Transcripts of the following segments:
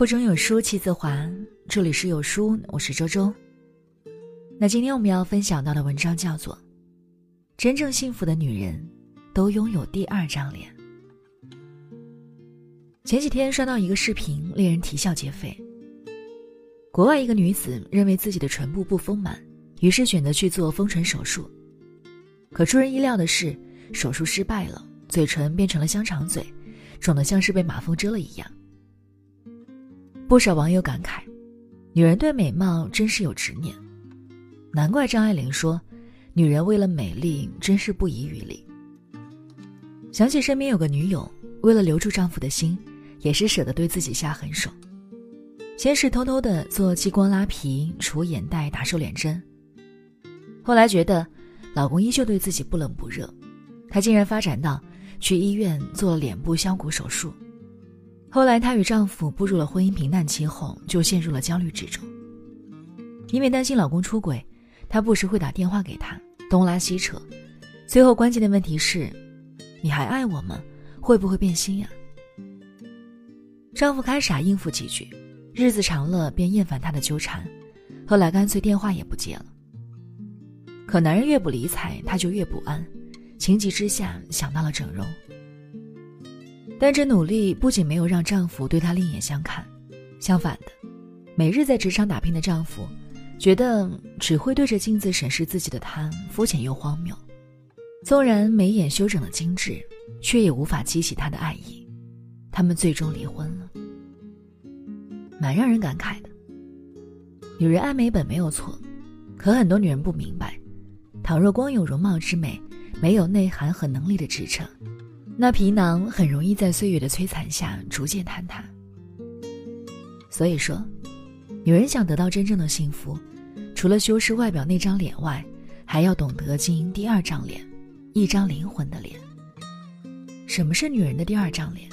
腹中有书气自华，这里是有书，我是周周。那今天我们要分享到的文章叫做《真正幸福的女人都拥有第二张脸》。前几天刷到一个视频，令人啼笑皆非。国外一个女子认为自己的唇部不丰满，于是选择去做丰唇手术。可出人意料的是，手术失败了，嘴唇变成了香肠嘴，肿得像是被马蜂蛰了一样。不少网友感慨：“女人对美貌真是有执念，难怪张爱玲说，女人为了美丽真是不遗余力。”想起身边有个女友，为了留住丈夫的心，也是舍得对自己下狠手，先是偷偷的做激光拉皮、除眼袋、打瘦脸针，后来觉得老公依旧对自己不冷不热，她竟然发展到去医院做脸部削骨手术。后来，她与丈夫步入了婚姻平淡期后，就陷入了焦虑之中。因为担心老公出轨，她不时会打电话给他，东拉西扯。最后，关键的问题是：你还爱我吗？会不会变心呀？丈夫开傻应付几句，日子长了便厌烦她的纠缠，后来干脆电话也不接了。可男人越不理睬，她就越不安，情急之下想到了整容。但这努力不仅没有让丈夫对她另眼相看，相反的，每日在职场打拼的丈夫，觉得只会对着镜子审视自己的她肤浅又荒谬。纵然眉眼修整的精致，却也无法激起他的爱意。他们最终离婚了，蛮让人感慨的。女人爱美本没有错，可很多女人不明白，倘若光有容貌之美，没有内涵和能力的支撑。那皮囊很容易在岁月的摧残下逐渐坍塌。所以说，女人想得到真正的幸福，除了修饰外表那张脸外，还要懂得经营第二张脸，一张灵魂的脸。什么是女人的第二张脸？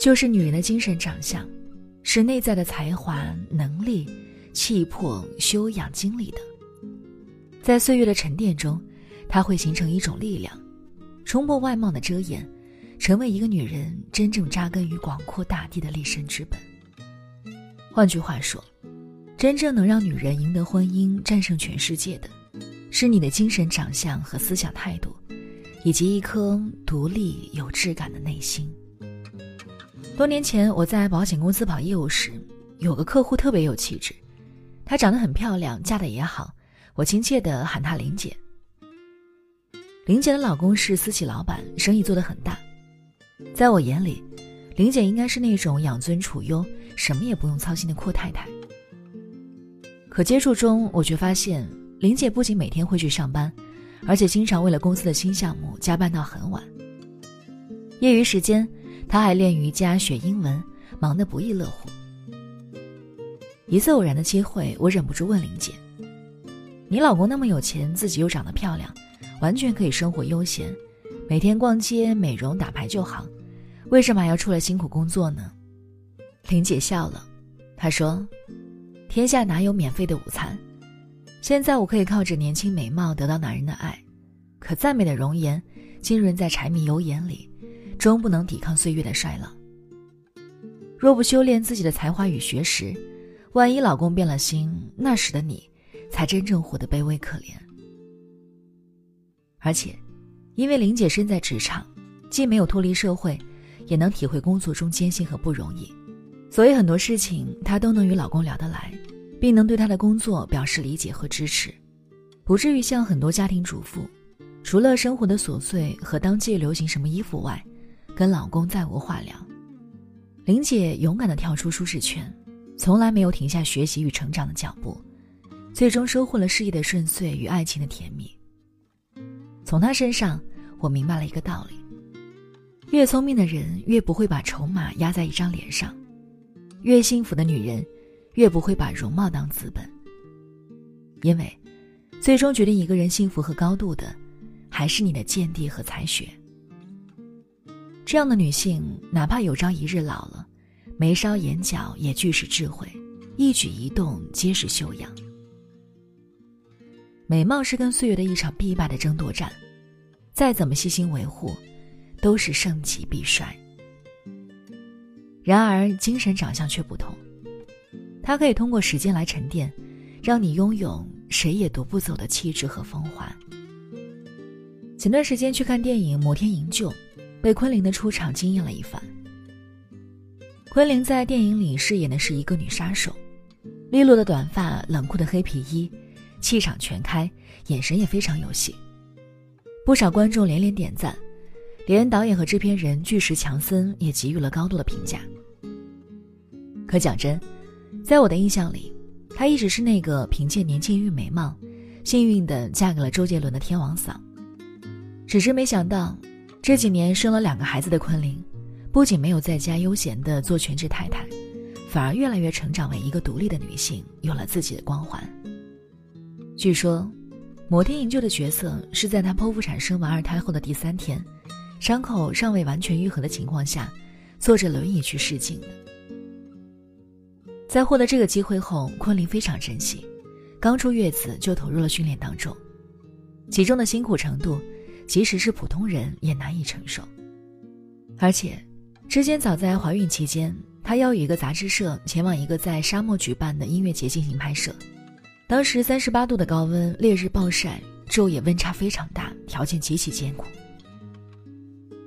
就是女人的精神长相，是内在的才华、能力、气魄、修养、经历的。在岁月的沉淀中，它会形成一种力量。冲破外貌的遮掩，成为一个女人真正扎根于广阔大地的立身之本。换句话说，真正能让女人赢得婚姻、战胜全世界的，是你的精神长相和思想态度，以及一颗独立有质感的内心。多年前，我在保险公司跑业务时，有个客户特别有气质，她长得很漂亮，嫁的也好，我亲切地喊她林姐。玲姐的老公是私企老板，生意做得很大。在我眼里，玲姐应该是那种养尊处优、什么也不用操心的阔太太。可接触中，我却发现林姐不仅每天会去上班，而且经常为了公司的新项目加班到很晚。业余时间，她还练瑜伽、学英文，忙得不亦乐乎。一次偶然的机会，我忍不住问林姐：“你老公那么有钱，自己又长得漂亮。”完全可以生活悠闲，每天逛街、美容、打牌就好，为什么还要出来辛苦工作呢？林姐笑了，她说：“天下哪有免费的午餐？现在我可以靠着年轻美貌得到男人的爱，可再美的容颜，浸润在柴米油盐里，终不能抵抗岁月的衰老。若不修炼自己的才华与学识，万一老公变了心，那时的你，才真正活得卑微可怜。”而且，因为玲姐身在职场，既没有脱离社会，也能体会工作中艰辛和不容易，所以很多事情她都能与老公聊得来，并能对他的工作表示理解和支持，不至于像很多家庭主妇，除了生活的琐碎和当季流行什么衣服外，跟老公再无话聊。玲姐勇敢地跳出舒适圈，从来没有停下学习与成长的脚步，最终收获了事业的顺遂与爱情的甜蜜。从他身上，我明白了一个道理：越聪明的人越不会把筹码压在一张脸上，越幸福的女人越不会把容貌当资本。因为，最终决定一个人幸福和高度的，还是你的见地和才学。这样的女性，哪怕有朝一日老了，眉梢眼角也俱是智慧，一举一动皆是修养。美貌是跟岁月的一场必败的争夺战，再怎么细心维护，都是盛极必衰。然而精神长相却不同，它可以通过时间来沉淀，让你拥有谁也夺不走的气质和风华。前段时间去看电影《摩天营救》，被昆凌的出场惊艳了一番。昆凌在电影里饰演的是一个女杀手，利落的短发，冷酷的黑皮衣，气场全开，眼神也非常有戏。不少观众连连点赞，连导演和制片人巨石强森也给予了高度的评价。可讲真，在我的印象里，她一直是那个凭借年轻与美貌，幸运的嫁给了周杰伦的天王嫂。只是没想到，这几年生了两个孩子的昆凌。不仅没有在家悠闲的做全职太太，反而越来越成长为一个独立的女性，有了自己的光环。据说，《摩天营救》的角色是在她剖腹产生完二胎后的第三天，伤口尚未完全愈合的情况下，坐着轮椅去试镜的。在获得这个机会后，昆凌非常珍惜，刚出月子就投入了训练当中，其中的辛苦程度，即使是普通人也难以承受，而且。之前早在怀孕期间，她邀与一个杂志社前往一个在沙漠举办的音乐节进行拍摄。当时三十八度的高温，烈日暴晒，昼夜温差非常大，条件极其艰苦。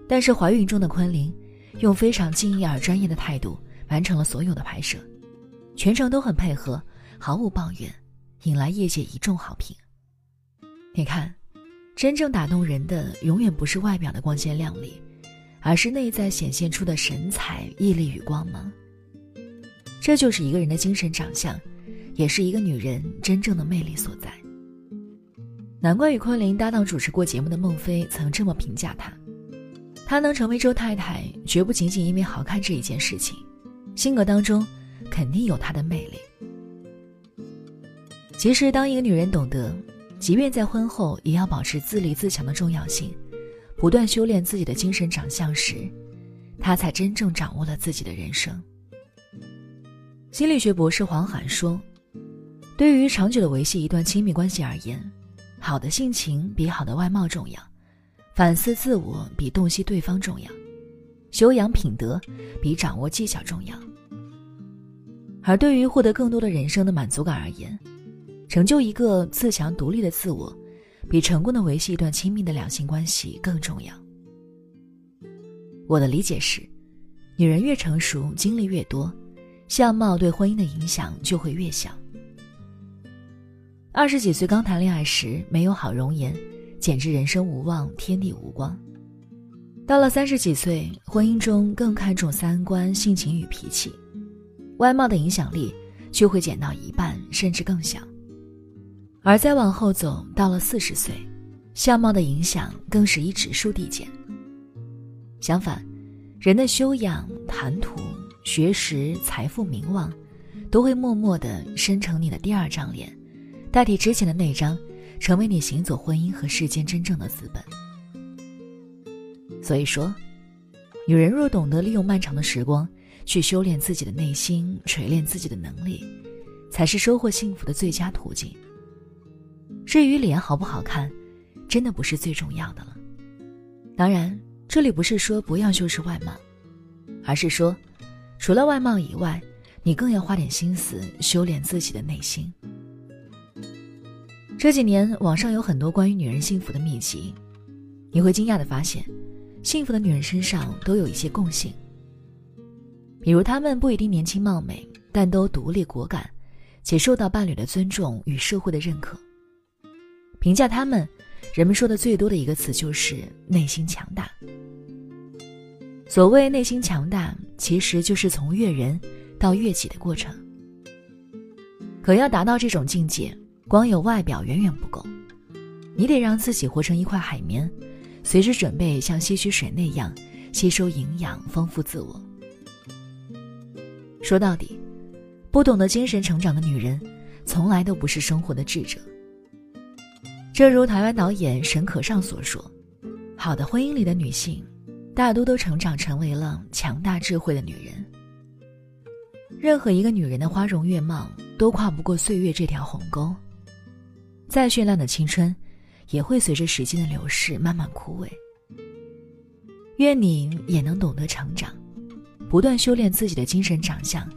但是怀孕中的昆凌，用非常敬业而专业的态度完成了所有的拍摄，全程都很配合，毫无抱怨，引来业界一众好评。你看，真正打动人的永远不是外表的光鲜亮丽。而是内在显现出的神采、毅力与光芒。这就是一个人的精神长相，也是一个女人真正的魅力所在。难怪与昆凌搭档主持过节目的孟非曾这么评价她：她能成为周太太，绝不仅仅因为好看这一件事情，性格当中肯定有她的魅力。其实，当一个女人懂得，即便在婚后也要保持自立自强的重要性。不断修炼自己的精神长相时，她才真正掌握了自己的人生。心理学博士黄涵说：“对于长久的维系一段亲密关系而言，好的性情比好的外貌重要，反思自我比洞悉对方重要，修养品德比掌握技巧重要。而对于获得更多的人生的满足感而言，成就一个自强独立的自我。”比成功的维系一段亲密的两性关系更重要。我的理解是，女人越成熟，经历越多，相貌对婚姻的影响就会越小。二十几岁刚谈恋爱时，没有好容颜，简直人生无望，天地无光。到了三十几岁，婚姻中更看重三观、性情与脾气，外貌的影响力就会减到一半，甚至更小。而再往后走，到了四十岁，相貌的影响更是以指数递减。相反，人的修养、谈吐、学识、财富、名望，都会默默地生成你的第二张脸，代替之前的那张，成为你行走婚姻和世间真正的资本。所以说，女人若懂得利用漫长的时光，去修炼自己的内心，锤炼自己的能力，才是收获幸福的最佳途径。至于脸好不好看，真的不是最重要的了。当然，这里不是说不要修饰外貌，而是说，除了外貌以外，你更要花点心思修炼自己的内心。这几年网上有很多关于女人幸福的秘籍，你会惊讶的发现，幸福的女人身上都有一些共性。比如，她们不一定年轻貌美，但都独立果敢，且受到伴侣的尊重与社会的认可。评价他们，人们说的最多的一个词就是内心强大。所谓内心强大，其实就是从悦人到悦己的过程。可要达到这种境界，光有外表远远不够，你得让自己活成一块海绵，随时准备像吸取水那样吸收营养，丰富自我。说到底，不懂得精神成长的女人，从来都不是生活的智者。正如台湾导演沈可尚所说：“好的婚姻里的女性，大多都成长成为了强大智慧的女人。任何一个女人的花容月貌，都跨不过岁月这条鸿沟。再绚烂的青春，也会随着时间的流逝慢慢枯萎。愿你也能懂得成长，不断修炼自己的精神长相，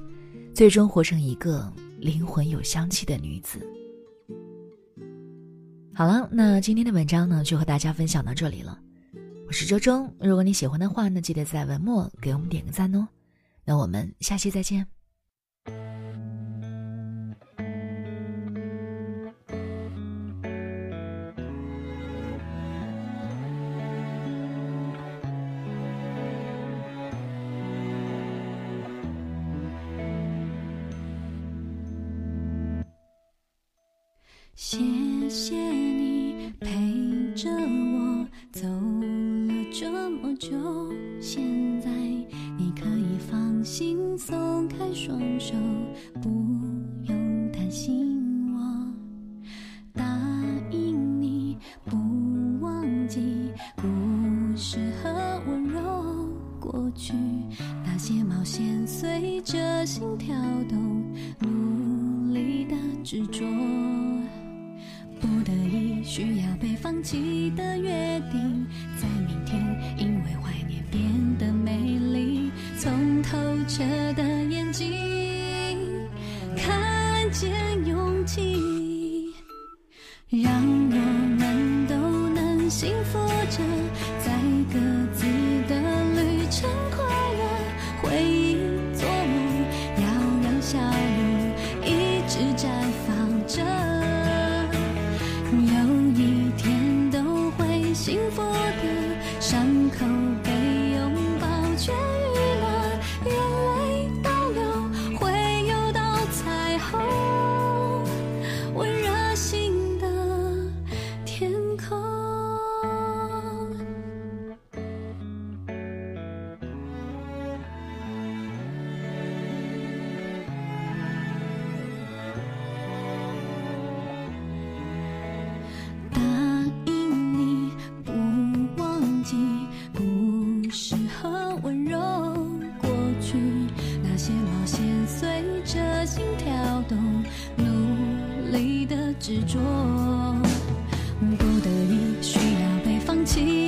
最终活成一个灵魂有香气的女子。好了，那今天的文章呢，就和大家分享到这里了。我是周周，如果你喜欢的话呢，记得在文末给我们点个赞哦。那我们下期再见。执着。不得已需要被放弃的约定，起。